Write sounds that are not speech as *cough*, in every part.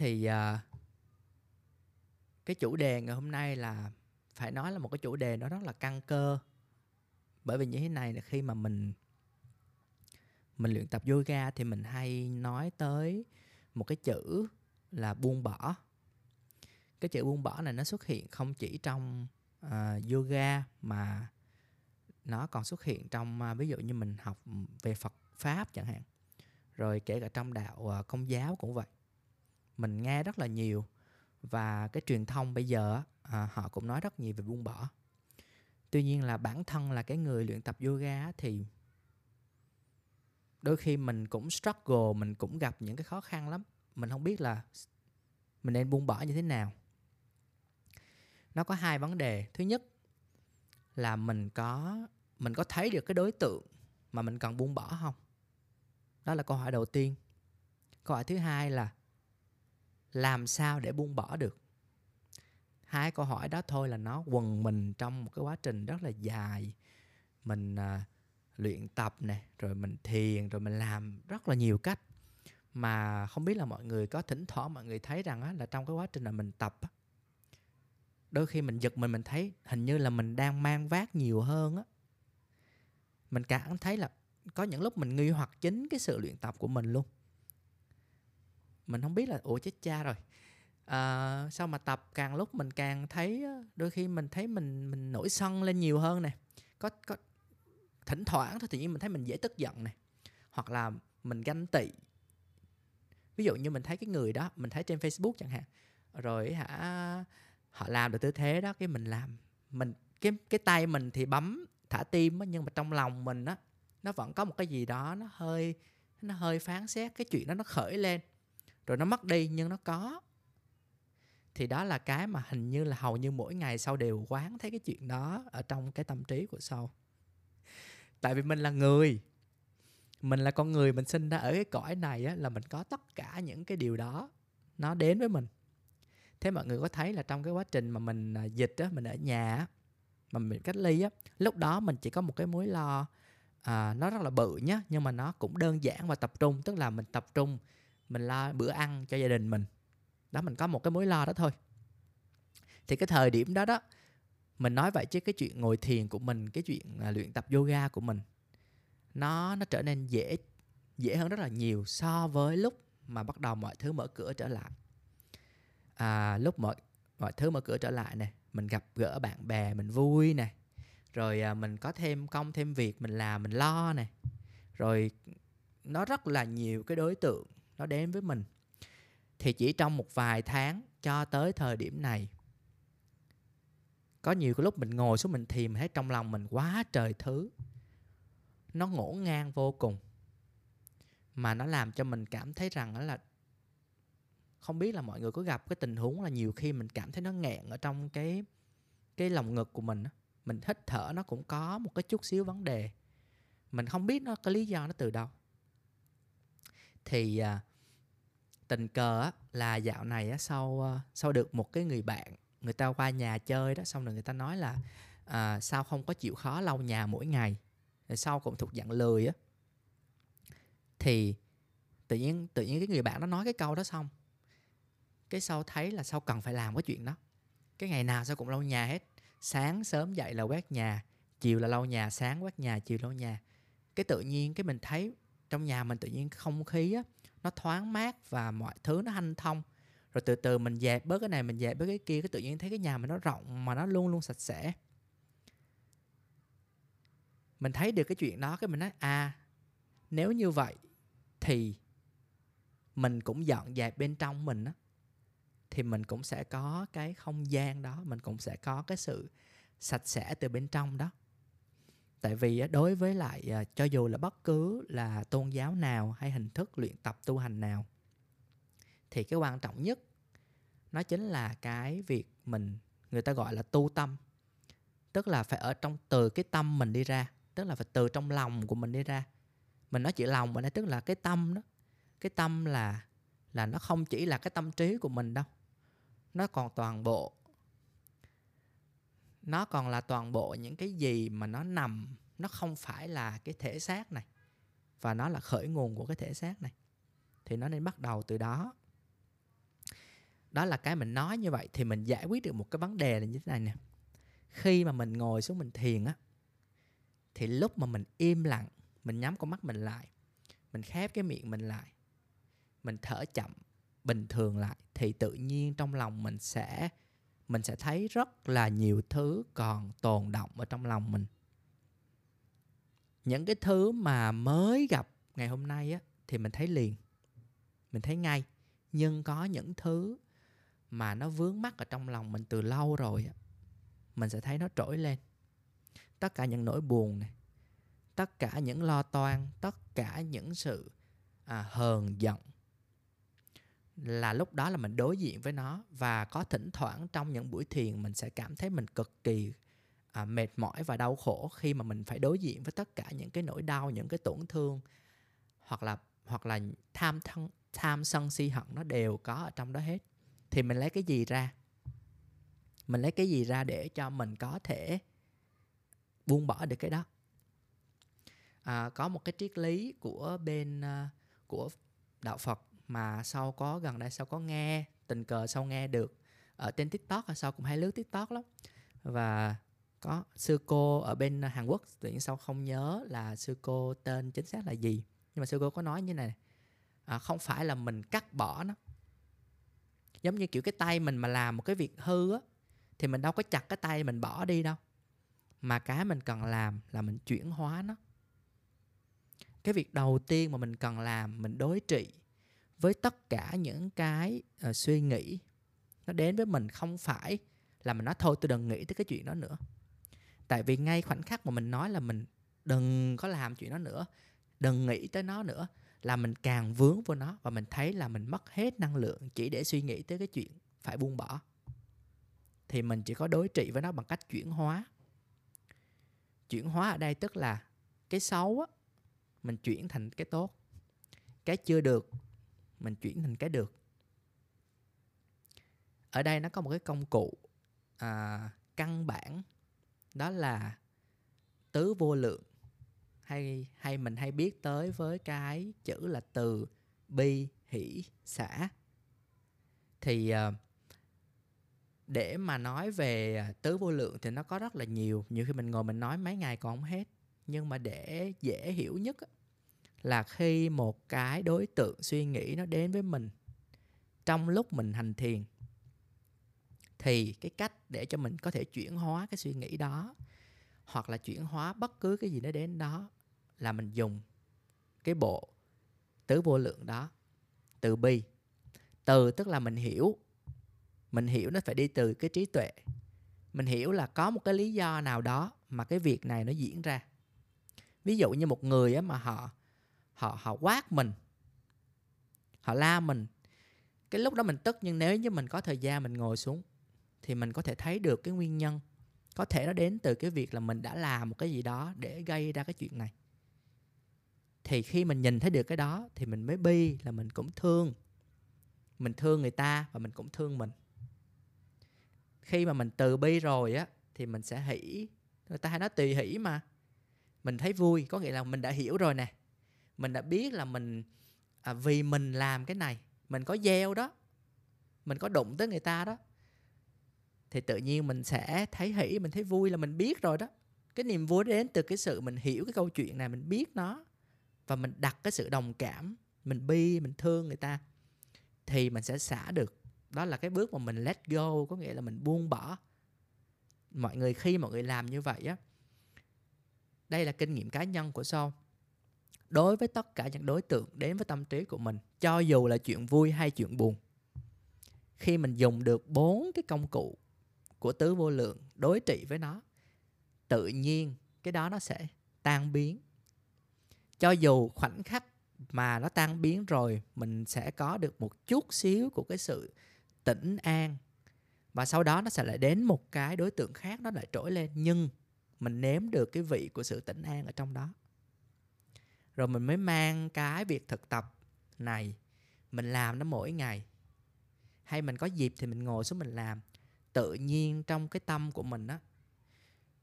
Thì ờ, cái chủ đề ngày hôm nay là phải nói là một cái chủ đề nó rất là căng cơ. Bởi vì như thế này là khi mà mình mình luyện tập yoga thì mình hay nói tới một cái chữ là buông bỏ. Cái chữ buông bỏ này nó xuất hiện không chỉ trong uh, yoga mà nó còn xuất hiện trong uh, ví dụ như mình học về Phật pháp chẳng hạn. Rồi kể cả trong đạo uh, công giáo cũng vậy mình nghe rất là nhiều. Và cái truyền thông bây giờ à, họ cũng nói rất nhiều về buông bỏ. Tuy nhiên là bản thân là cái người luyện tập yoga thì đôi khi mình cũng struggle mình cũng gặp những cái khó khăn lắm. Mình không biết là mình nên buông bỏ như thế nào. Nó có hai vấn đề. Thứ nhất là mình có mình có thấy được cái đối tượng mà mình cần buông bỏ không? Đó là câu hỏi đầu tiên. Câu hỏi thứ hai là làm sao để buông bỏ được? Hai câu hỏi đó thôi là nó quần mình trong một cái quá trình rất là dài. Mình à, luyện tập nè rồi mình thiền rồi mình làm rất là nhiều cách. Mà không biết là mọi người có thỉnh thoảng mọi người thấy rằng á, là trong cái quá trình là mình tập á, đôi khi mình giật mình mình thấy hình như là mình đang mang vác nhiều hơn á. Mình cảm thấy là có những lúc mình nghi hoặc chính cái sự luyện tập của mình luôn mình không biết là ủa chết cha rồi. À, sao mà tập càng lúc mình càng thấy đôi khi mình thấy mình mình nổi sân lên nhiều hơn nè. Có có thỉnh thoảng thôi tự nhiên mình thấy mình dễ tức giận này hoặc là mình ganh tị. Ví dụ như mình thấy cái người đó mình thấy trên facebook chẳng hạn rồi hả họ làm được tư thế đó cái mình làm mình cái cái tay mình thì bấm thả tim á nhưng mà trong lòng mình á nó vẫn có một cái gì đó nó hơi nó hơi phán xét cái chuyện đó nó khởi lên rồi nó mất đi nhưng nó có. Thì đó là cái mà hình như là hầu như mỗi ngày sau đều quán thấy cái chuyện đó ở trong cái tâm trí của sau tại vì mình là người mình là con người mình sinh ra ở cái cõi này á, là mình có tất cả những cái điều đó. Nó đến với mình. Thế mọi người có thấy là trong cái quá trình mà mình à, dịch á mình ở nhà á, mà mình cách ly á lúc đó mình chỉ có một cái mối lo à, nó rất là bự nhá nhưng mà nó cũng đơn giản và tập trung. Tức là mình tập trung mình lo bữa ăn cho gia đình mình. Đó mình có một cái mối lo đó thôi. Thì cái thời điểm đó đó mình nói vậy chứ cái chuyện ngồi thiền của mình cái chuyện à, luyện tập yoga của mình nó nó trở nên dễ dễ hơn rất là nhiều so với lúc mà bắt đầu mọi thứ mở cửa trở lại. À, lúc mọi mọi thứ mở cửa trở lại này, mình gặp gỡ bạn bè mình vui nè rồi à, mình có thêm công thêm việc mình làm mình lo nè. Rồi nó rất là nhiều cái đối tượng nó đến với mình. Thì chỉ trong một vài tháng cho tới thời điểm này có nhiều cái lúc mình ngồi xuống mình thiềm thấy trong lòng mình quá trời thứ. Nó ngổn ngang vô cùng mà nó làm cho mình cảm thấy rằng đó là không biết là mọi người có gặp cái tình huống là nhiều khi mình cảm thấy nó nghẹn ở trong cái cái lòng ngực của mình mình hít thở nó cũng có một cái chút xíu vấn đề. Mình không biết nó có lý do nó từ đâu. Thì à, tình cờ á, là dạo này á, sau ờ, sau được một cái người bạn người ta qua nhà chơi đó xong rồi người ta nói là à, sao không có chịu khó lau nhà mỗi ngày? Rồi sau cũng thuộc dạng lười á. Thì tự nhiên tự nhiên cái người bạn nó nói cái câu đó xong cái sau thấy là sau cần phải làm cái chuyện đó. Cái ngày nào sao cũng lau nhà hết. Sáng sớm dậy là quét nhà chiều là lau nhà sáng quét nhà chiều lau nhà. Cái tự nhiên cái mình thấy trong nhà mình tự nhiên không khí á, nó thoáng mát và mọi thứ nó hanh thông. Rồi từ từ mình dẹp bớt cái này, mình dẹp bớt cái kia, cái tự nhiên thấy cái nhà mình nó rộng mà nó luôn luôn sạch sẽ. Mình thấy được cái chuyện đó, cái mình nói à nếu như vậy thì mình cũng dọn dẹp bên trong mình á, thì mình cũng sẽ có cái không gian đó, mình cũng sẽ có cái sự sạch sẽ từ bên trong đó tại vì đối với lại à, cho dù là bất cứ là tôn giáo nào hay hình thức luyện tập tu hành nào, thì cái quan trọng nhất nó chính là cái việc mình, người ta gọi là tu tâm. Tức là phải ở trong, từ cái tâm mình đi ra, tức là phải từ trong lòng của mình đi ra. Mình nói chỉ lòng mà nói tức là cái tâm đó. Cái tâm là là nó không chỉ là cái tâm trí của mình đâu. Nó còn toàn bộ nó còn là toàn bộ những cái gì mà nó nằm, nó không phải là cái thể xác này. Và nó là khởi nguồn của cái thể xác này. Thì nó nên bắt đầu từ đó. Đó là cái mình nói như vậy thì mình giải quyết được một cái vấn đề là như thế này nè. Khi mà mình ngồi xuống mình thiền á, thì lúc mà mình im lặng, mình nhắm con mắt mình lại, mình khép cái miệng mình lại, mình thở chậm bình thường lại, thì tự nhiên trong lòng mình sẽ mình sẽ thấy rất là nhiều thứ còn tồn động ở trong lòng mình. Những cái thứ mà mới gặp ngày hôm nay á thì mình thấy liền mình thấy ngay. Nhưng có những thứ mà nó vướng mắc ở trong lòng mình từ lâu rồi á mình sẽ thấy nó trỗi lên. Tất cả những nỗi buồn này tất cả những lo toan tất cả những sự à, hờn giận là lúc đó là mình đối diện với nó và có thỉnh thoảng trong những buổi thiền mình sẽ cảm thấy mình cực kỳ à, mệt mỏi và đau khổ khi mà mình phải đối diện với tất cả những cái nỗi đau những cái tổn thương hoặc là hoặc là tham thân tham sân si hận nó đều có ở trong đó hết. Thì mình lấy cái gì ra? Mình lấy cái gì ra để cho mình có thể buông bỏ được cái đó? À, có một cái triết lý của bên uh, của đạo Phật mà sau có gần đây sau có nghe tình cờ sau nghe được ở trên tiktok à, sau cũng hay lướt tiktok lắm. Và có sư cô ở bên hàn quốc tự nhiên sau không nhớ là sư cô tên chính xác là gì. Nhưng mà sư cô có nói như này à, không phải là mình cắt bỏ nó. Giống như kiểu cái tay mình mà làm một cái việc hư á thì mình đâu có chặt cái tay mình bỏ đi đâu. Mà cái mình cần làm là mình chuyển hóa nó. Cái việc đầu tiên mà mình cần làm mình đối trị với tất cả những cái uh, suy nghĩ nó đến với mình không phải là mình nói thôi tôi đừng nghĩ tới cái chuyện đó nữa. Tại vì ngay khoảnh khắc mà mình nói là mình đừng có làm chuyện đó nữa đừng nghĩ tới nó nữa là mình càng vướng vô nó và mình thấy là mình mất hết năng lượng chỉ để suy nghĩ tới cái chuyện phải buông bỏ. Thì mình chỉ có đối trị với nó bằng cách chuyển hóa. Chuyển hóa ở đây tức là cái xấu á mình chuyển thành cái tốt. Cái chưa được mình chuyển thành cái được. Ở đây nó có một cái công cụ à, căn bản đó là tứ vô lượng. Hay hay mình hay biết tới với cái chữ là từ bi hỷ xã thì à, để mà nói về tứ vô lượng thì nó có rất là nhiều. Nhiều khi mình ngồi mình nói mấy ngày còn không hết. Nhưng mà để dễ hiểu nhất là khi một cái đối tượng suy nghĩ nó đến với mình trong lúc mình hành thiền, thì cái cách để cho mình có thể chuyển hóa cái suy nghĩ đó, hoặc là chuyển hóa bất cứ cái gì nó đến đó, là mình dùng cái bộ tứ vô lượng đó, từ bi. Từ tức là mình hiểu mình hiểu nó phải đi từ cái trí tuệ. Mình hiểu là có một cái lý do nào đó mà cái việc này nó diễn ra. Ví dụ như một người á mà họ họ họ quát mình. Họ la mình. Cái lúc đó mình tức, nhưng nếu như mình có thời gian mình ngồi xuống, thì mình có thể thấy được cái nguyên nhân. Có thể nó đến từ cái việc là mình đã làm một cái gì đó để gây ra cái chuyện này. Thì khi mình nhìn thấy được cái đó, thì mình mới bi là mình cũng thương. Mình thương người ta và mình cũng thương mình. Khi mà mình từ bi rồi á, thì mình sẽ hỷ. Người ta hay nói tùy hỷ mà. Mình thấy vui, có nghĩa là mình đã hiểu rồi nè mình đã biết là mình à, vì mình làm cái này mình có gieo đó mình có đụng tới người ta đó thì tự nhiên mình sẽ thấy hỷ mình thấy vui là mình biết rồi đó. Cái niềm vui đến từ cái sự mình hiểu cái câu chuyện này mình biết nó và mình đặt cái sự đồng cảm mình bi mình thương người ta thì mình sẽ xả được. Đó là cái bước mà mình let go có nghĩa là mình buông bỏ. Mọi người khi mọi người làm như vậy á đây là kinh nghiệm cá nhân của Son đối với tất cả những đối tượng đến với tâm trí của mình, cho dù là chuyện vui hay chuyện buồn. Khi mình dùng được bốn cái công cụ của tứ vô lượng đối trị với nó, tự nhiên cái đó nó sẽ tan biến. Cho dù khoảnh khắc mà nó tan biến rồi, mình sẽ có được một chút xíu của cái sự tĩnh an, và sau đó nó sẽ lại đến một cái đối tượng khác nó lại trỗi lên, nhưng mình nếm được cái vị của sự tĩnh an ở trong đó rồi mình mới mang cái việc thực tập này, mình làm nó mỗi ngày. Hay mình có dịp thì mình ngồi xuống mình làm. Tự nhiên trong cái tâm của mình á,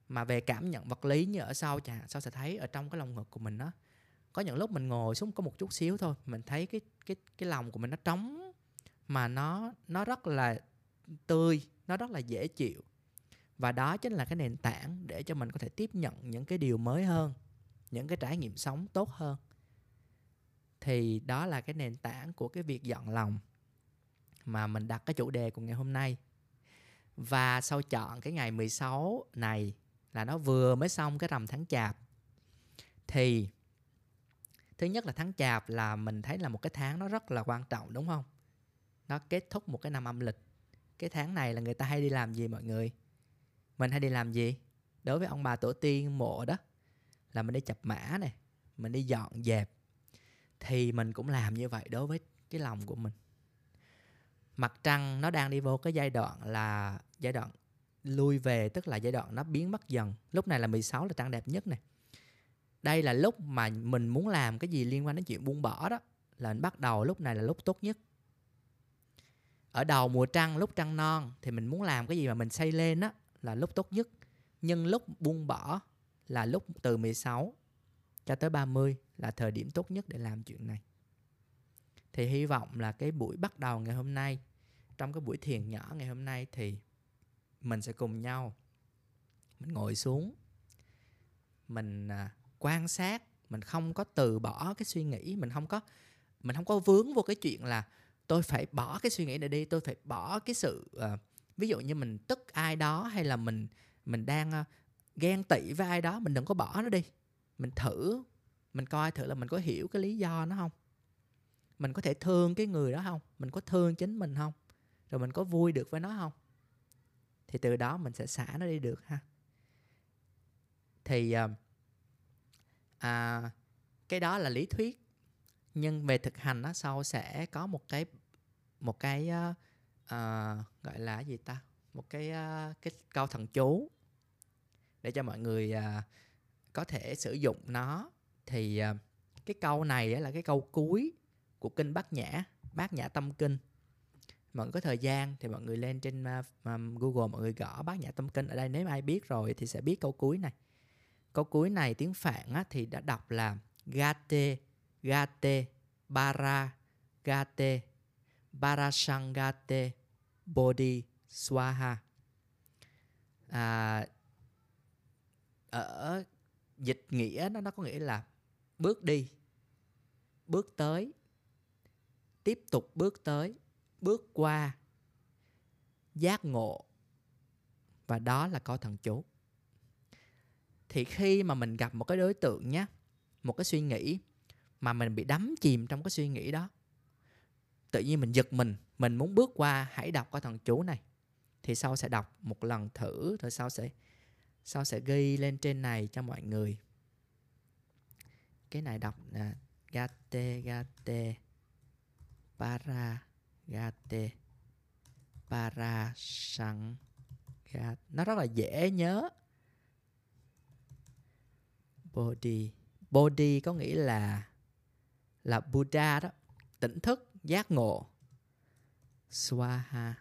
mà về cảm nhận vật lý như ở sau chả, sau sẽ thấy ở trong cái lòng ngực của mình đó có những lúc mình ngồi xuống có một chút xíu thôi, mình thấy cái cái cái lòng của mình nó trống, mà nó nó rất là tươi, nó rất là dễ chịu. Và đó chính là cái nền tảng để cho mình có thể tiếp nhận những cái điều mới hơn những cái trải nghiệm sống tốt hơn. Thì đó là cái nền tảng của cái việc dọn lòng mà mình đặt cái chủ đề của ngày hôm nay. Và sau chọn cái ngày 16 này là nó vừa mới xong cái rằm tháng chạp. Thì thứ nhất là tháng chạp là mình thấy là một cái tháng nó rất là quan trọng, đúng không? Nó kết thúc một cái năm âm lịch. Cái tháng này là người ta hay đi làm gì mọi người? Mình hay đi làm gì? Đối với ông bà tổ tiên mộ đó là mình đi chập mã này, mình đi dọn dẹp, thì mình cũng làm như vậy đối với cái lòng của mình. Mặt trăng nó đang đi vô cái giai đoạn là giai đoạn lui về, tức là giai đoạn nó biến mất dần. Lúc này là 16 là trăng đẹp nhất này. Đây là lúc mà mình muốn làm cái gì liên quan đến chuyện buông bỏ đó, là mình bắt đầu lúc này là lúc tốt nhất. Ở đầu mùa trăng, lúc trăng non thì mình muốn làm cái gì mà mình xây lên á, là lúc tốt nhất. Nhưng lúc buông bỏ là lúc từ 16 cho tới 30 là thời điểm tốt nhất để làm chuyện này. Thì hy vọng là cái buổi bắt đầu ngày hôm nay trong cái buổi thiền nhỏ ngày hôm nay thì mình sẽ cùng nhau mình ngồi xuống mình à, quan sát mình không có từ bỏ cái suy nghĩ mình không có mình không có vướng vô cái chuyện là tôi phải bỏ cái suy nghĩ này đi tôi phải bỏ cái sự uh, ví dụ như mình tức ai đó hay là mình mình đang uh, ghen tị với ai đó mình đừng có bỏ nó đi. Mình thử mình coi thử là mình có hiểu cái lý do nó không? Mình có thể thương cái người đó không? Mình có thương chính mình không? Rồi mình có vui được với nó không? Thì từ đó mình sẽ xả nó đi được ha. Thì ờ, à, cái đó là lý thuyết. Nhưng về thực hành nó sau sẽ có một cái một cái uh, uh, gọi là gì ta? Một cái uh, cái câu thần chú để cho mọi người uh, có thể sử dụng nó. Thì uh, cái câu này là cái câu cuối của kinh bát nhã bát nhã tâm kinh. Mọi người có thời gian thì mọi người lên trên uh, google mọi người gõ bát nhã tâm kinh ở đây. Nếu ai biết rồi thì sẽ biết câu cuối này. Câu cuối này tiếng phạn á, thì đã đọc là gate gate bara gate barasangate bodhi swaha. À, ở dịch nghĩa nó nó có nghĩa là bước đi, bước tới, tiếp tục bước tới, bước qua, giác ngộ. Và đó là có thần chú. Thì khi mà mình gặp một cái đối tượng nhé một cái suy nghĩ mà mình bị đắm chìm trong cái suy nghĩ đó, tự nhiên mình giật mình mình muốn bước qua, hãy đọc coi thần chú này, thì sau sẽ đọc một lần thử, rồi sau sẽ sau sẽ ghi lên trên này cho mọi người. Cái này đọc là gate gate para gate para sang gate. Nó rất là dễ nhớ. Body. Body có nghĩa là là buddha đó. Tỉnh thức giác ngộ. Swaha.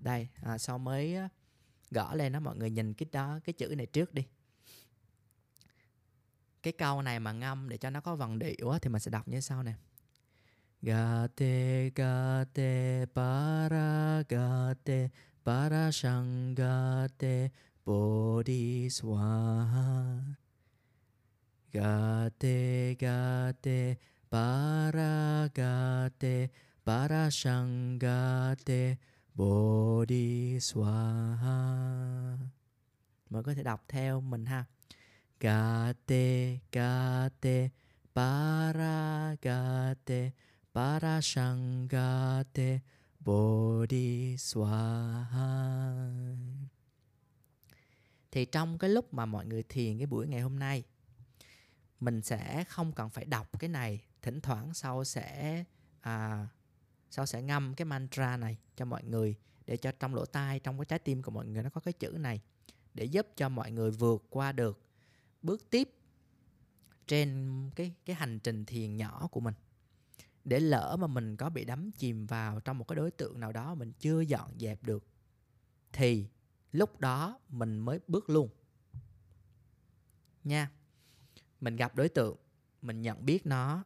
Đây à, sau mới gõ lên đó mọi người nhìn cái đó cái chữ này trước đi. Cái câu này mà ngâm để cho nó có vần điệu á, thì mình sẽ đọc như sau nè. Gate gate para gate para sangate bodhiswaha Gate gate para gate para sangate bodhiswaha Mọi người có thể đọc theo mình ha. Gate gate para gate para sangate bodhiswaha. Thì trong cái lúc mà mọi người thiền cái buổi ngày hôm nay mình sẽ không cần phải đọc cái này thỉnh thoảng sau sẽ à, sau sẽ ngâm cái mantra này cho mọi người, để cho trong lỗ tai, trong cái trái tim của mọi người nó có cái chữ này, để giúp cho mọi người vượt qua được bước tiếp trên cái cái hành trình thiền nhỏ của mình. Để lỡ mà mình có bị đắm chìm vào trong một cái đối tượng nào đó mình chưa dọn dẹp được, thì lúc đó mình mới bước luôn. Nha, mình gặp đối tượng, mình nhận biết nó,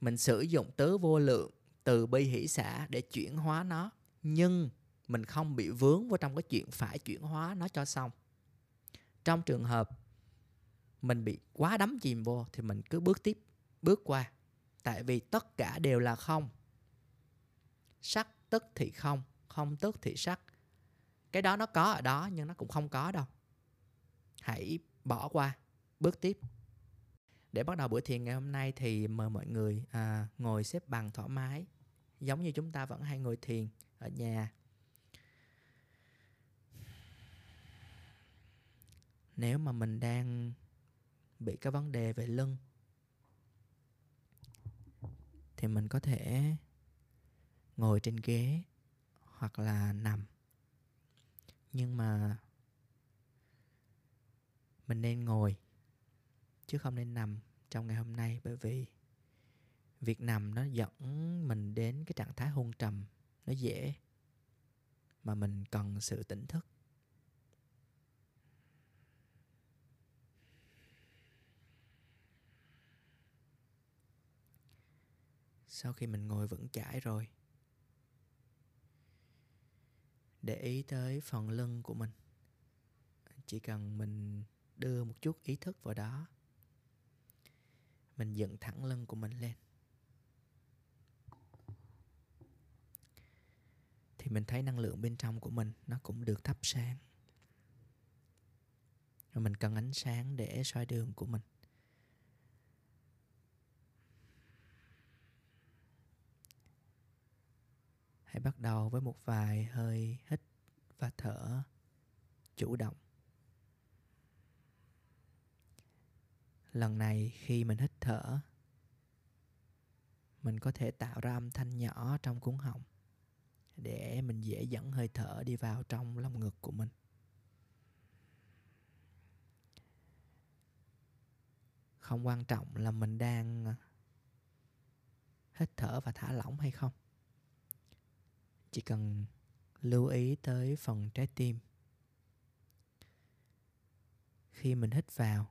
mình sử dụng tứ vô lượng từ bi hỷ xã để chuyển hóa nó. Nhưng mình không bị vướng vào trong cái chuyện phải chuyển hóa nó cho xong. Trong trường hợp mình bị quá đắm chìm vô thì mình cứ bước tiếp bước qua. Tại vì tất cả đều là không. Sắc tức thì không không tức thì sắc. Cái đó nó có ở đó nhưng nó cũng không có đâu. Hãy bỏ qua bước tiếp. Để bắt đầu buổi thiền ngày hôm nay thì mời mọi người à, ngồi xếp bằng thoải mái giống như chúng ta vẫn hay ngồi thiền ở nhà. Nếu mà mình đang bị cái vấn đề về lưng, thì mình có thể ngồi trên ghế hoặc là nằm. Nhưng mà mình nên ngồi chứ không nên nằm trong ngày hôm nay bởi vì việc nằm nó dẫn mình đến cái trạng thái hôn trầm, nó dễ, mà mình cần sự tỉnh thức. Sau khi mình ngồi vững chãi rồi, để ý tới phần lưng của mình, chỉ cần mình đưa một chút ý thức vào đó, mình dựng thẳng lưng của mình lên. Thì mình thấy năng lượng bên trong của mình nó cũng được thắp sáng. Rồi mình cần ánh sáng để soi đường của mình. Hãy bắt đầu với một vài hơi hít và thở chủ động. Lần này khi mình hít thở, mình có thể tạo ra âm thanh nhỏ trong cuốn họng để mình dễ dẫn hơi thở đi vào trong lồng ngực của mình. Không quan trọng là mình đang hít thở và thả lỏng hay không. Chỉ cần lưu ý tới phần trái tim. Khi mình hít vào,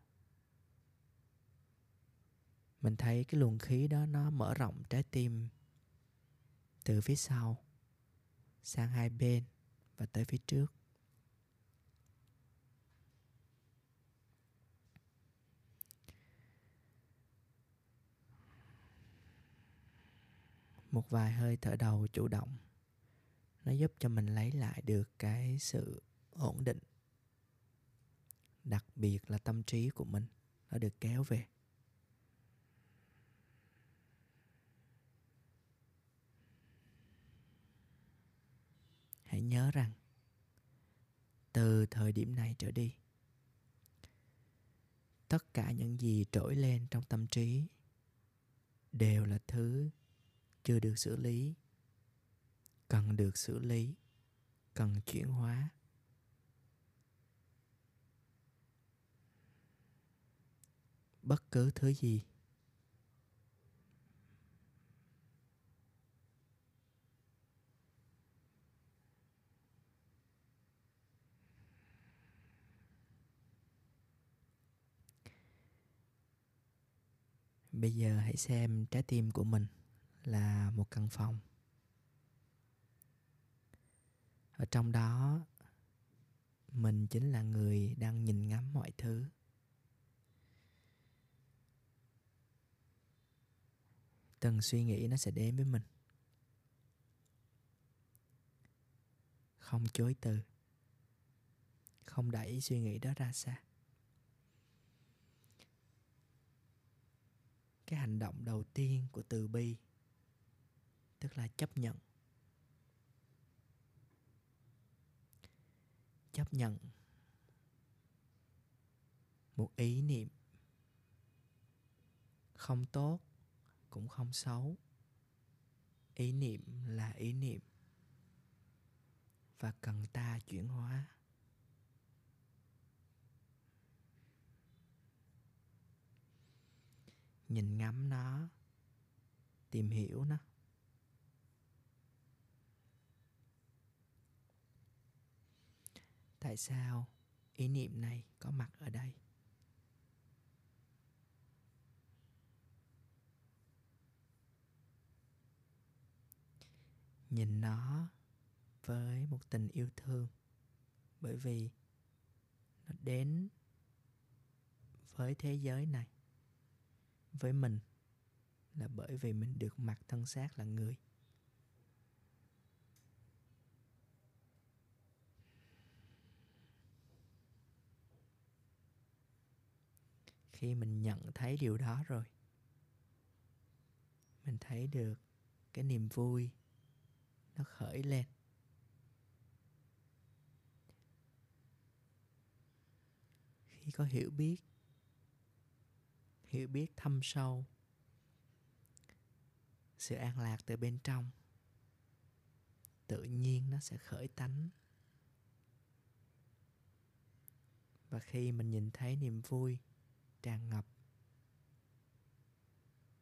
mình thấy cái luồng khí đó nó mở rộng trái tim từ phía sau sang hai bên và tới phía trước. Một vài hơi thở đầu chủ động, nó giúp cho mình lấy lại được cái sự ổn định, đặc biệt là tâm trí của mình, nó được kéo về. Hãy nhớ rằng, từ thời điểm này trở đi, tất cả những gì trỗi lên trong tâm trí đều là thứ chưa được xử lý, cần được xử lý, cần chuyển hóa. Bất cứ thứ gì bây giờ hãy xem trái tim của mình là một căn phòng. Ở trong đó, mình chính là người đang nhìn ngắm mọi thứ. Từng suy nghĩ nó sẽ đến với mình. Không chối từ. Không đẩy suy nghĩ đó ra xa. Cái hành động đầu tiên của từ bi, tức là chấp nhận. Chấp nhận một ý niệm không tốt cũng không xấu. Ý niệm là ý niệm và cần ta chuyển hóa. Nhìn ngắm nó. Tìm hiểu nó. Tại sao ý niệm này có mặt ở đây? Nhìn nó với một tình yêu thương. Bởi vì nó đến với thế giới này với mình là bởi vì mình được mặc thân xác là người. Khi mình nhận thấy điều đó rồi, mình thấy được cái niềm vui nó khởi lên. Khi có hiểu biết hiểu biết thâm sâu. Sự an lạc từ bên trong, tự nhiên nó sẽ khởi tánh. Và khi mình nhìn thấy niềm vui tràn ngập,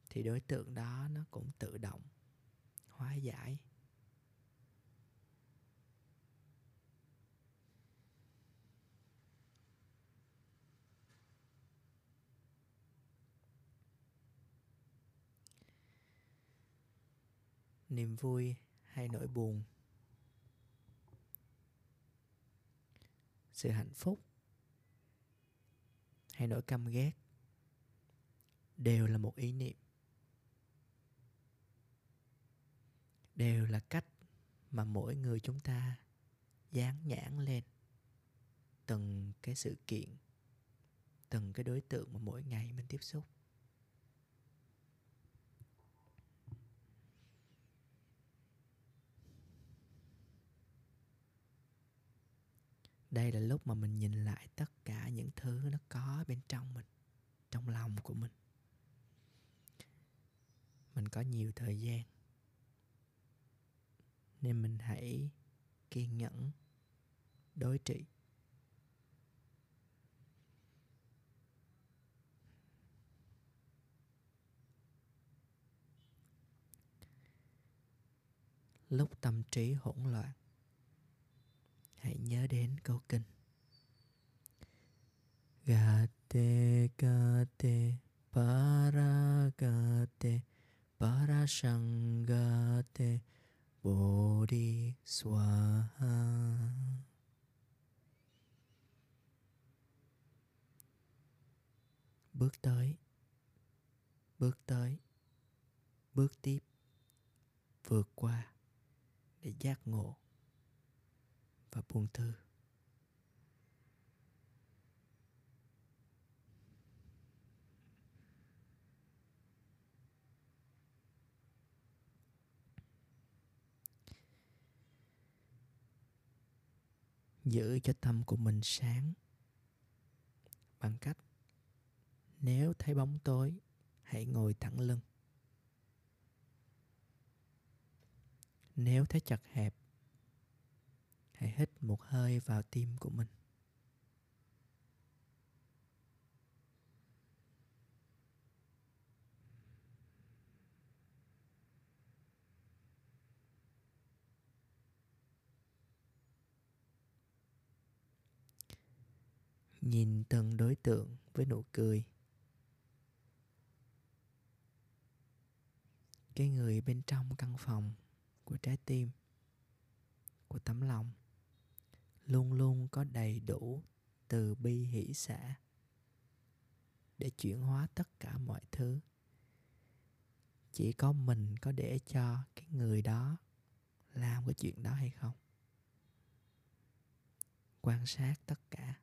thì đối tượng đó nó cũng tự động hóa giải. Niềm vui hay nỗi buồn. Sự hạnh phúc hay nỗi căm ghét đều là một ý niệm. Đều là cách mà mỗi người chúng ta dán nhãn lên từng cái sự kiện, từng cái đối tượng mà mỗi ngày mình tiếp xúc. Đây là lúc mà mình nhìn lại tất cả những thứ nó có bên trong mình, trong lòng của mình. Mình có nhiều thời gian. Nên mình hãy kiên nhẫn đối trị. Lúc tâm trí hỗn loạn hãy nhớ đến câu kinh. Gate gate para shang bodhi swaha bước tới bước tới, bước tiếp, vượt qua để giác ngộ và buông thư. Giữ cho tâm của mình sáng bằng cách nếu thấy bóng tối, hãy ngồi thẳng lưng. Nếu thấy chật hẹp hãy hít một hơi vào tim của mình. Nhìn từng đối tượng với nụ cười. Cái người bên trong căn phòng của trái tim, của tấm lòng luôn luôn có đầy đủ từ bi hỷ xã để chuyển hóa tất cả mọi thứ. Chỉ có mình có để cho cái người đó làm cái chuyện đó hay không? Quan sát tất cả.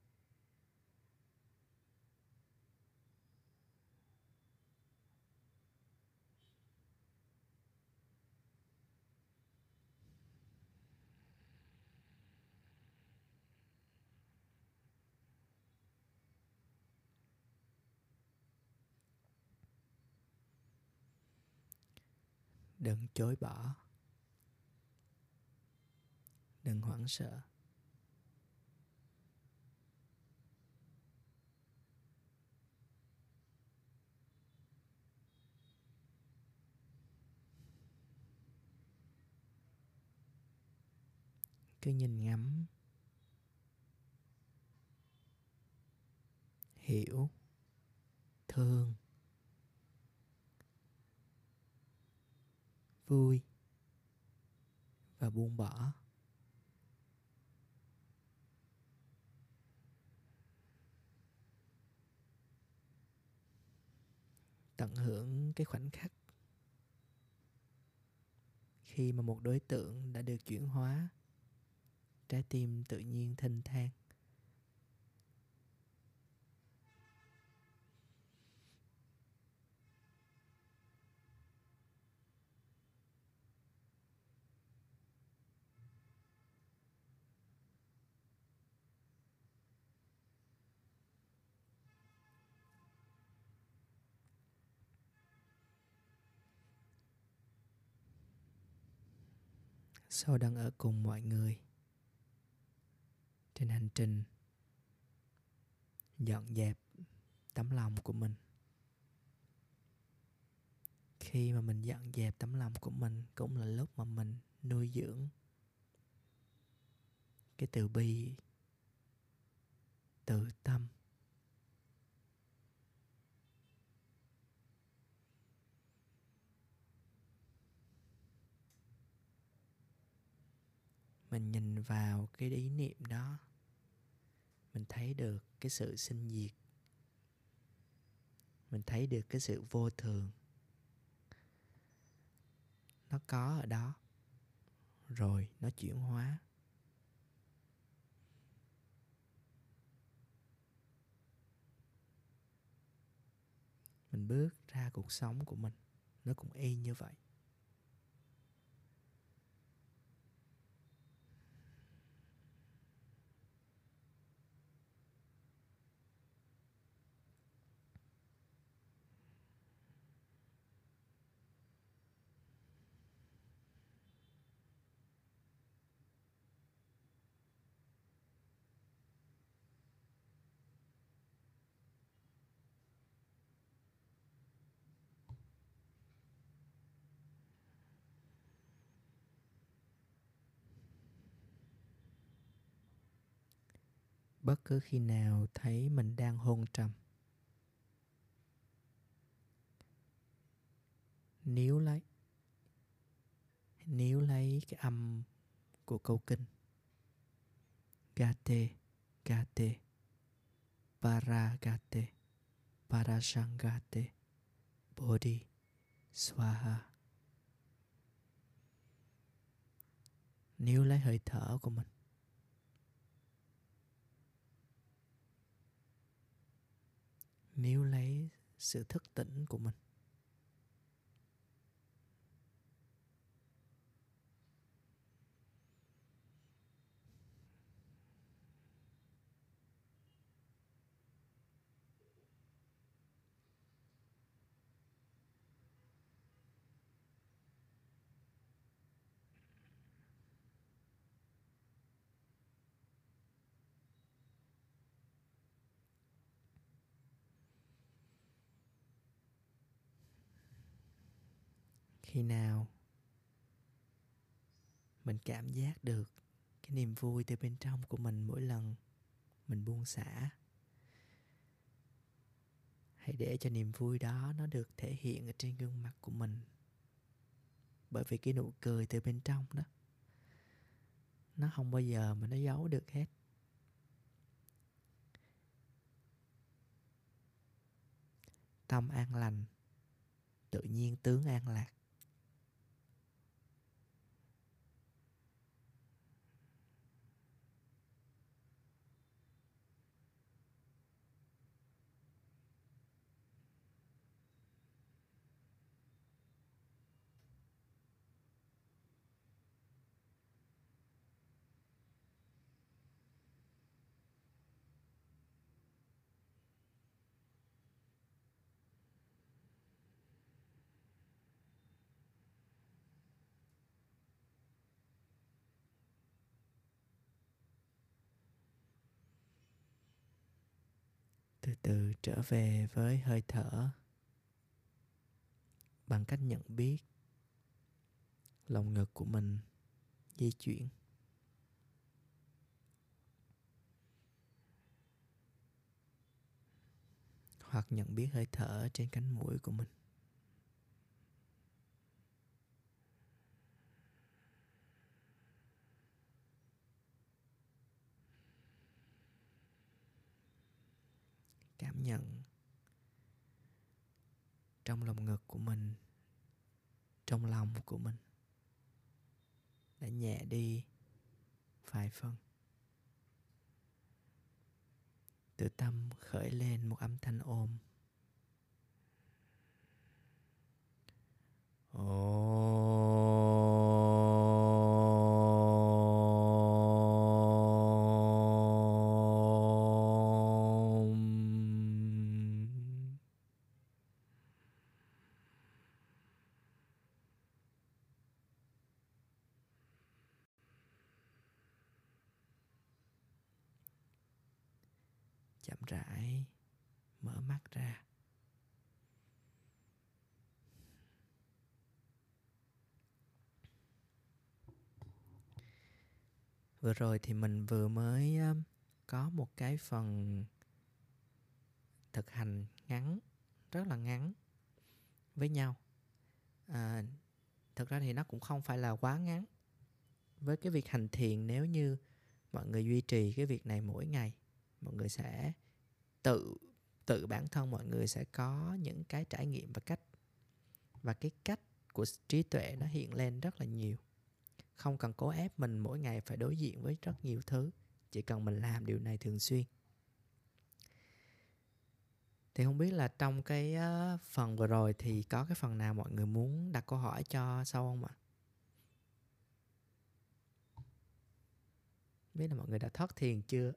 Đừng chối bỏ. Đừng hoảng sợ. Cứ nhìn ngắm. Hiểu. Thương. Vui và buông bỏ. Tận hưởng cái khoảnh khắc khi mà một đối tượng đã được chuyển hóa, trái tim tự nhiên thinh thang. Sau đang ở cùng mọi người. Trên hành trình, dọn dẹp tấm lòng của mình. Khi mà mình dọn dẹp tấm lòng của mình cũng là lúc mà mình nuôi dưỡng cái từ bi từ tâm. Mình nhìn vào cái ý niệm đó, mình thấy được cái sự sinh diệt, mình thấy được cái sự vô thường. Nó có ở đó, rồi nó chuyển hóa. Mình bước ra cuộc sống của mình, nó cũng y như vậy. Bất cứ khi nào thấy mình đang hôn trầm. Níu lấy. Níu lấy cái âm của câu kinh. Gate gate. Paragate, parasangate. Bodhi, swaha. Níu lấy hơi thở của mình. Níu lấy sự thức tỉnh của mình. Khi nào mình cảm giác được cái niềm vui từ bên trong của mình mỗi lần mình buông xả? Hãy để cho niềm vui đó nó được thể hiện ở trên gương mặt của mình. Bởi vì cái nụ cười từ bên trong đó, nó không bao giờ mà nó giấu được hết. Tâm an lành, tự nhiên tướng an lạc. Từ từ trở về với hơi thở. Bằng cách nhận biết lồng ngực của mình di chuyển. Hoặc nhận biết hơi thở trên cánh mũi của mình. Cảm nhận trong lồng ngực của mình trong lòng của mình đã nhẹ đi vài phần, từ tâm khởi lên một âm thanh ôm. Ôm. Vừa rồi thì mình vừa mới có một cái phần thực hành ngắn rất là ngắn với nhau. À, thực ra thì nó cũng không phải là quá ngắn với cái việc hành thiền. Nếu như mọi người duy trì cái việc này mỗi ngày mọi người sẽ tự tự bản thân mọi người sẽ có những cái trải nghiệm và cách và cái cách của trí tuệ nó hiện lên rất là nhiều không cần cố ép mình mỗi ngày phải đối diện với rất nhiều thứ, chỉ cần mình làm điều này thường xuyên. Thì không biết là trong cái phần vừa rồi thì có cái phần nào mọi người muốn đặt câu hỏi cho sau không ạ? Biết là mọi người đã thoát thiền chưa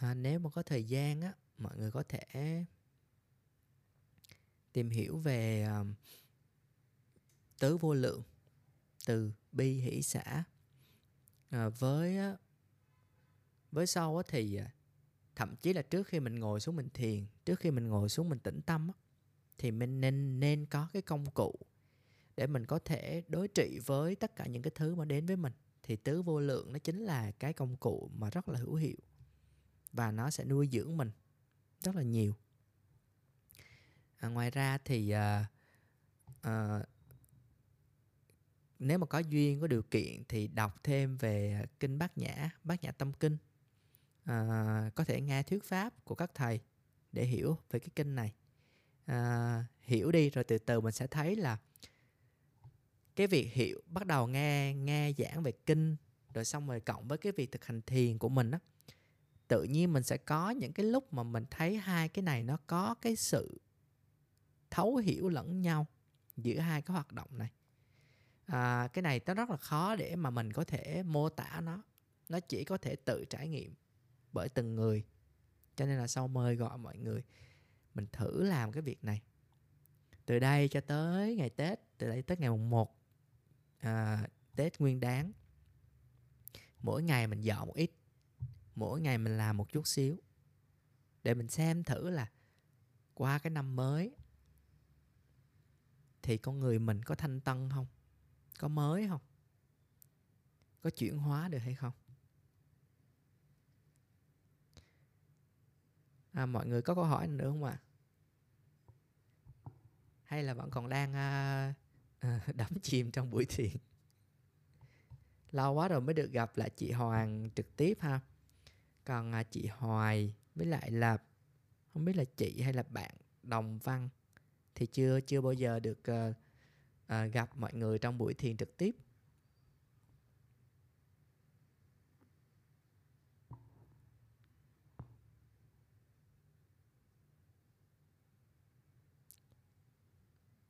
à, nếu mà có thời gian á mọi người có thể tìm hiểu về um, tứ vô lượng từ bi hỷ xã à, với với sau á thì à, thậm chí là trước khi mình ngồi xuống mình thiền trước khi mình ngồi xuống mình tĩnh tâm á, thì mình nên nên có cái công cụ để mình có thể đối trị với tất cả những cái thứ mà đến với mình. Thì tứ vô lượng nó chính là cái công cụ mà rất là hữu hiệu và nó sẽ nuôi dưỡng mình rất là nhiều. À, ngoài ra thì à, à, nếu mà có duyên có điều kiện thì đọc thêm về kinh bát nhã bát nhã tâm kinh. À, có thể nghe thuyết pháp của các thầy để hiểu về cái kinh này. À, hiểu đi rồi từ từ mình sẽ thấy là cái việc hiểu bắt đầu nghe nghe giảng về kinh rồi xong rồi cộng với cái việc thực hành thiền của mình á tự nhiên mình sẽ có những cái lúc mà mình thấy hai cái này nó có cái sự thấu hiểu lẫn nhau giữa hai cái hoạt động này. À, cái này nó rất là khó để mà mình có thể mô tả nó. Nó chỉ có thể tự trải nghiệm bởi từng người. Cho nên là sau mời gọi mọi người mình thử làm cái việc này. Từ đây cho tới ngày tết từ đây tới ngày mùng 1 à, tết nguyên đáng mỗi ngày mình dọn một ít mỗi ngày mình làm một chút xíu để mình xem thử là qua cái năm mới thì con người mình có thanh tân không? Có mới không? Có chuyển hóa được hay không? À, mọi người có câu hỏi nữa không ạ? À? hay là vẫn còn đang à, *laughs* à, đắm chìm trong buổi thiền? Lâu quá rồi mới được gặp lại chị Hoàng trực tiếp ha còn à, chị Hoài với lại là không biết là chị hay là bạn đồng văn thì chưa chưa bao giờ được uh, uh, gặp mọi người trong buổi thiền trực tiếp.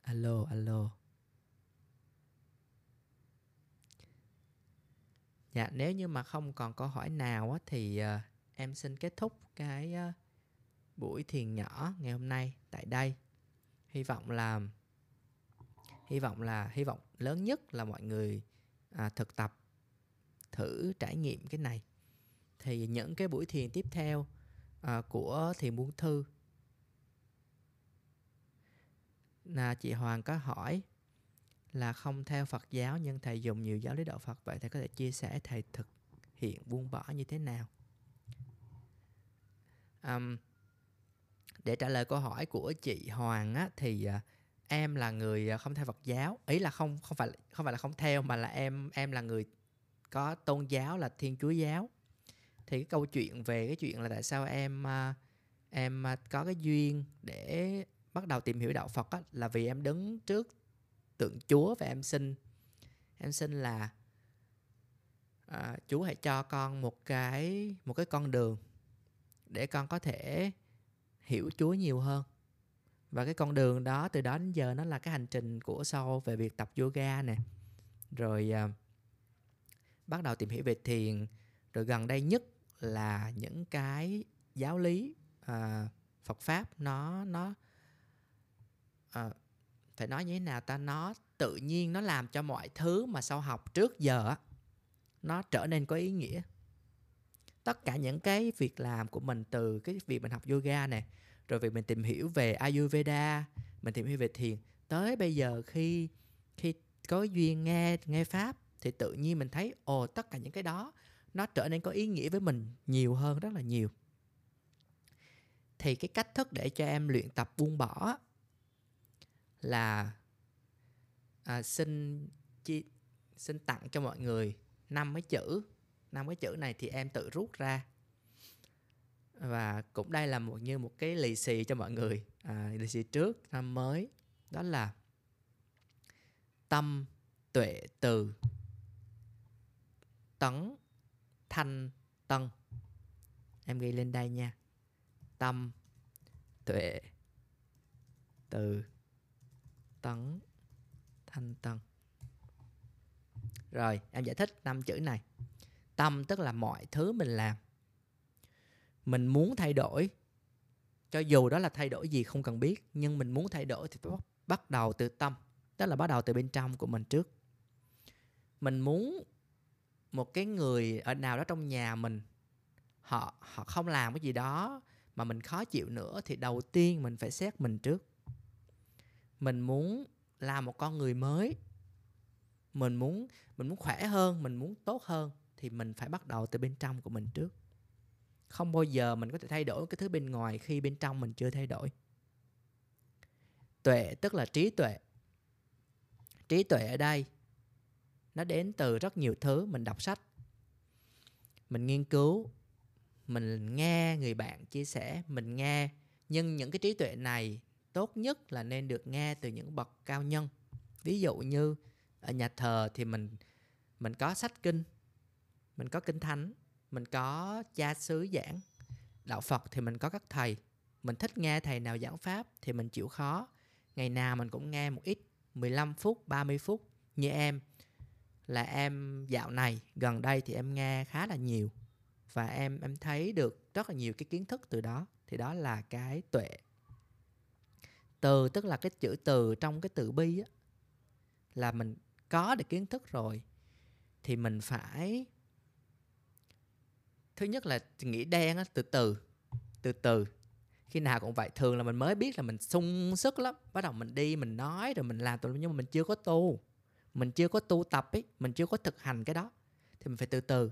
Alo alo. Dạ nếu như mà không còn câu hỏi nào á, thì uh, em xin kết thúc cái ờ, buổi thiền nhỏ ngày hôm nay tại đây. Hy vọng là hy vọng là hy vọng lớn nhất là mọi người à, thực tập thử trải nghiệm cái này. Thì những cái buổi thiền tiếp theo à, của thiền buông thư là chị Hoàng có hỏi là không theo Phật giáo nhưng thầy dùng nhiều giáo lý đạo Phật vậy thầy có thể chia sẻ thầy thực hiện buông bỏ như thế nào? Um, để trả lời câu hỏi của chị Hoàng á, thì uh, em là người à, không theo Phật giáo. Ý là không không phải không phải là không theo mà là em em là người có tôn giáo là Thiên Chúa giáo. Thì cái câu chuyện về cái chuyện là tại sao em uh, em uh, có cái duyên để bắt đầu tìm hiểu đạo Phật á, là vì em đứng trước tượng Chúa và em xin em xin là uh, Chúa hãy cho con một cái một cái con đường để con có thể hiểu Chúa nhiều hơn. Và cái con đường đó từ đó đến giờ nó là cái hành trình của sau về việc tập yoga nè. Rồi uh, bắt đầu tìm hiểu về thiền. Rồi gần đây nhất là những cái giáo lý uh, Phật pháp nó nó uh, phải nói như thế nào ta? Nó tự nhiên nó làm cho mọi thứ mà sau học trước giờ nó trở nên có ý nghĩa tất cả những cái việc làm của mình từ cái việc mình học yoga này rồi việc mình tìm hiểu về ayurveda mình tìm hiểu về thiền. Tới bây giờ khi khi có duyên nghe nghe pháp thì tự nhiên mình thấy ồ tất cả những cái đó nó trở nên có ý nghĩa với mình nhiều hơn rất là nhiều. Thì cái cách thức để cho em luyện tập buông bỏ là à, xin chi xin tặng cho mọi người năm cái chữ năm cái chữ này thì em tự rút ra. Và cũng đây là một như một cái lì xì cho mọi người. À, lì xì trước năm mới. Đó là tâm tuệ từ tấn thanh tân. Em ghi lên đây nha. Tâm tuệ từ tấn thanh tân. Rồi em giải thích năm chữ này tâm, tức là mọi thứ mình làm. Mình muốn thay đổi, cho dù đó là thay đổi gì không cần biết, nhưng mình muốn thay đổi thì phải bắt đầu từ tâm, tức là bắt đầu từ bên trong của mình trước. Mình muốn một cái người ở nào đó trong nhà mình, họ họ không làm cái gì đó mà mình khó chịu nữa thì đầu tiên mình phải xét mình trước. Mình muốn làm một con người mới. Mình muốn mình muốn khỏe hơn, mình muốn tốt hơn thì mình phải bắt đầu từ bên trong của mình trước. Không bao giờ mình có thể thay đổi cái thứ bên ngoài khi bên trong mình chưa thay đổi. Tuệ tức là trí tuệ. Trí tuệ ở đây, nó đến từ rất nhiều thứ mình đọc sách, mình nghiên cứu, mình nghe người bạn chia sẻ, mình nghe. Nhưng những cái trí tuệ này tốt nhất là nên được nghe từ những bậc cao nhân. Ví dụ như ở nhà thờ thì mình mình có sách kinh mình có kinh thánh, mình có cha xứ giảng, đạo phật thì mình có các thầy. Mình thích nghe thầy nào giảng pháp thì mình chịu khó. Ngày nào mình cũng nghe một ít 15 phút 30 phút. Như em, là em dạo này, gần đây thì em nghe khá là nhiều. Và em em thấy được rất là nhiều cái kiến thức từ đó. Thì đó là cái tuệ. Từ, tức là cái chữ từ trong cái từ bi á, là mình có được kiến thức rồi, thì mình phải thứ nhất là nghĩ đen á, từ từ từ từ. Khi nào cũng vậy, thường là mình mới biết là mình sung sức lắm. Bắt đầu mình đi, mình nói rồi mình làm tùm nhưng mà mình chưa có tu. Mình chưa có tu tập ấy, mình chưa có thực hành cái đó. Thì mình phải từ từ.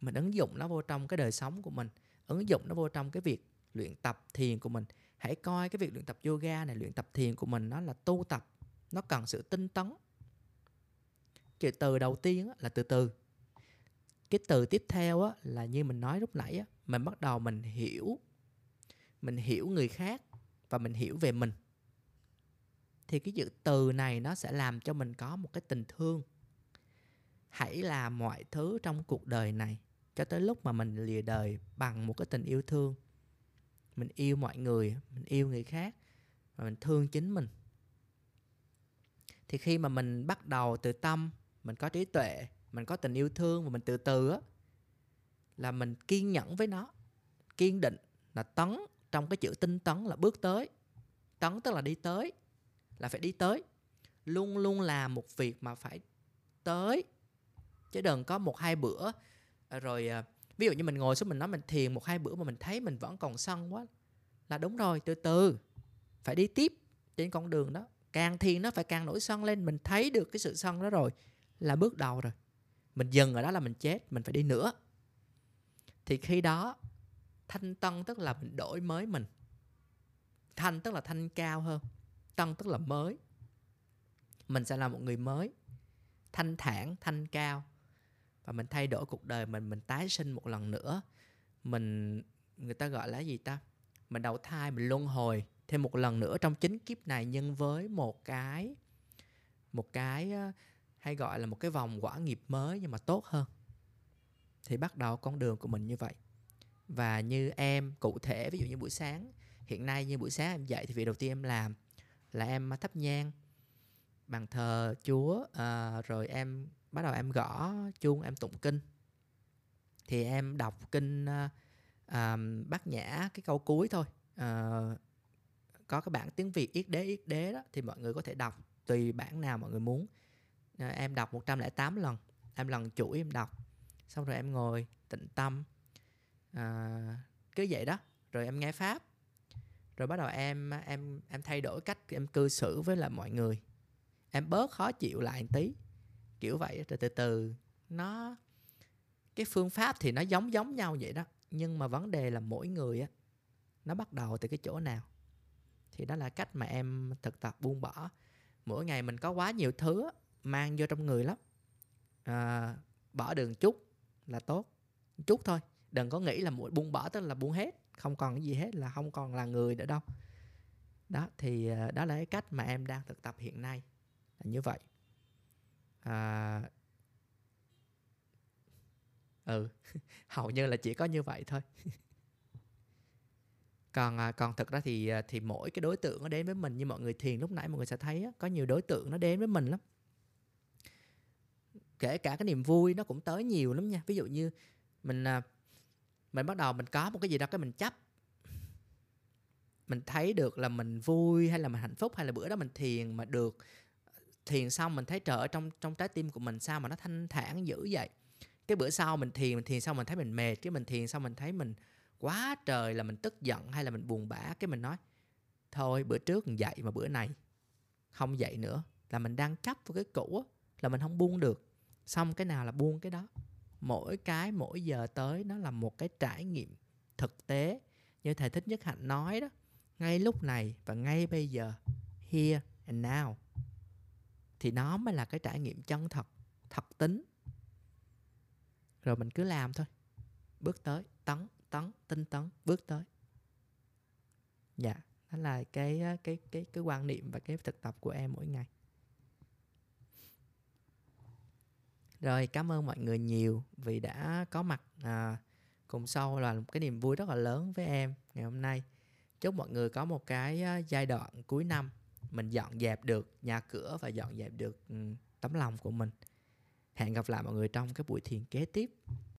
Mình ứng dụng nó vô trong cái đời sống của mình, ứng dụng nó vô trong cái việc luyện tập thiền của mình. Hãy coi cái việc luyện tập yoga này, luyện tập thiền của mình nó là tu tập. Nó cần sự tinh tấn. Cái từ đầu tiên là từ từ cái từ tiếp theo á, là như mình nói lúc nãy á, mình bắt đầu mình hiểu mình hiểu người khác và mình hiểu về mình. Thì cái chữ từ này nó sẽ làm cho mình có một cái tình thương. Hãy làm mọi thứ trong cuộc đời này cho tới lúc mà mình lìa đời bằng một cái tình yêu thương. Mình yêu mọi người mình yêu người khác và mình thương chính mình. Thì khi mà mình bắt đầu từ tâm mình có trí tuệ mình có tình yêu thương và mình từ từ á, là mình kiên nhẫn với nó. Kiên định là tấn, trong cái chữ tinh tấn là bước tới. Tấn tức là đi tới, là phải đi tới. Luôn luôn làm một việc mà phải tới, chứ đừng có một hai bữa. À, rồi à, ví dụ như mình ngồi xuống mình nói mình thiền một hai bữa mà mình thấy mình vẫn còn sân quá, là đúng rồi, từ từ, phải đi tiếp trên con đường đó. Càng thiền nó phải càng nổi sân lên, mình thấy được cái sự sân đó rồi, là bước đầu rồi mình dừng ở đó là mình chết, mình phải đi nữa. Thì khi đó, thanh tân tức là mình đổi mới mình. Thanh tức là thanh cao hơn, tân tức là mới. Mình sẽ là một người mới, thanh thản, thanh cao. Và mình thay đổi cuộc đời mình mình tái sinh một lần nữa. Mình, người ta gọi là gì ta? Mình đầu thai, mình luân hồi thêm một lần nữa trong chính kiếp này, nhưng với một cái một cái ờ, hay gọi là một cái vòng quả nghiệp mới nhưng mà tốt hơn. Thì bắt đầu con đường của mình như vậy. Và như em cụ thể ví dụ như buổi sáng hiện nay như buổi sáng em dậy thì việc đầu tiên em làm là em thắp nhang bàn thờ chúa à, rồi em bắt đầu em gõ chuông em tụng kinh. Thì em đọc kinh à, à, bát nhã cái câu cuối thôi. À, có cái bản tiếng việt yết đế yết đế đó thì mọi người có thể đọc tùy bản nào mọi người muốn. Ờ, em đọc 108 lần. Em lần chuỗi em đọc. Xong rồi em ngồi tĩnh tâm. À, cứ vậy đó. Rồi em nghe pháp. Rồi bắt đầu em em em thay đổi cách em cư xử với lại mọi người. Em bớt khó chịu lại một tí. Kiểu vậy. Rồi từ từ nó cái phương pháp thì nó giống giống nhau vậy đó. Nhưng mà vấn đề là mỗi người á nó bắt đầu từ cái chỗ nào. Thì đó là cách mà em thực tập buông bỏ. Mỗi ngày mình có quá nhiều thứ mang vô trong người lắm. À, bỏ đường chút là tốt. Chút thôi đừng có nghĩ là mỗi buông bỏ tức là buông hết. Không còn cái gì hết là không còn là người nữa đâu. Đó thì à, đó là cái cách mà em đang thực tập hiện nay là như vậy. À, ừ *laughs* hầu như là chỉ có như vậy thôi. *laughs* Còn à, còn thực ra thì à, thì mỗi cái đối tượng nó đến với mình như mọi người thiền lúc nãy mọi người sẽ thấy á, có nhiều đối tượng nó đến với mình lắm kể cả cái niềm vui nó cũng tới nhiều lắm nha. Ví dụ như mình à, mình bắt đầu mình có một cái gì đó cái mình chấp. Mình thấy được là mình vui hay là mình hạnh phúc hay là bữa đó mình thiền mà được, thiền xong mình thấy trở trong trong trái tim của mình sao mà nó thanh thản dữ vậy. Cái bữa sau mình thiền mình thiền xong mình thấy mình mệt, cái mình thiền xong mình thấy mình quá trời là mình tức giận hay là mình buồn bã, cái mình nói, thôi, bữa trước mình dậy mà bữa này không dậy nữa, là mình đang chấp vào cái cũ là mình không buông được xong cái nào là buông cái đó. Mỗi cái, mỗi giờ tới, nó là một cái trải nghiệm thực tế. Như thầy thích nhất hạnh nói đó, ngay lúc này và ngay bây giờ, here and now, thì nó mới là cái trải nghiệm chân thật thật tính. Rồi mình cứ làm thôi. Bước tới, tấn tấn, tinh tấn, bước tới. Dạ đó là cái cái cái cái quan niệm và cái thực tập của em mỗi ngày. Rồi cảm ơn mọi người nhiều vì đã có mặt à, cùng sau là một cái niềm vui rất là lớn với em ngày hôm nay. Chúc mọi người có một cái giai đoạn cuối năm mình dọn dẹp được nhà cửa và dọn dẹp được tấm lòng của mình. Hẹn gặp lại mọi người trong cái buổi thiền kế tiếp.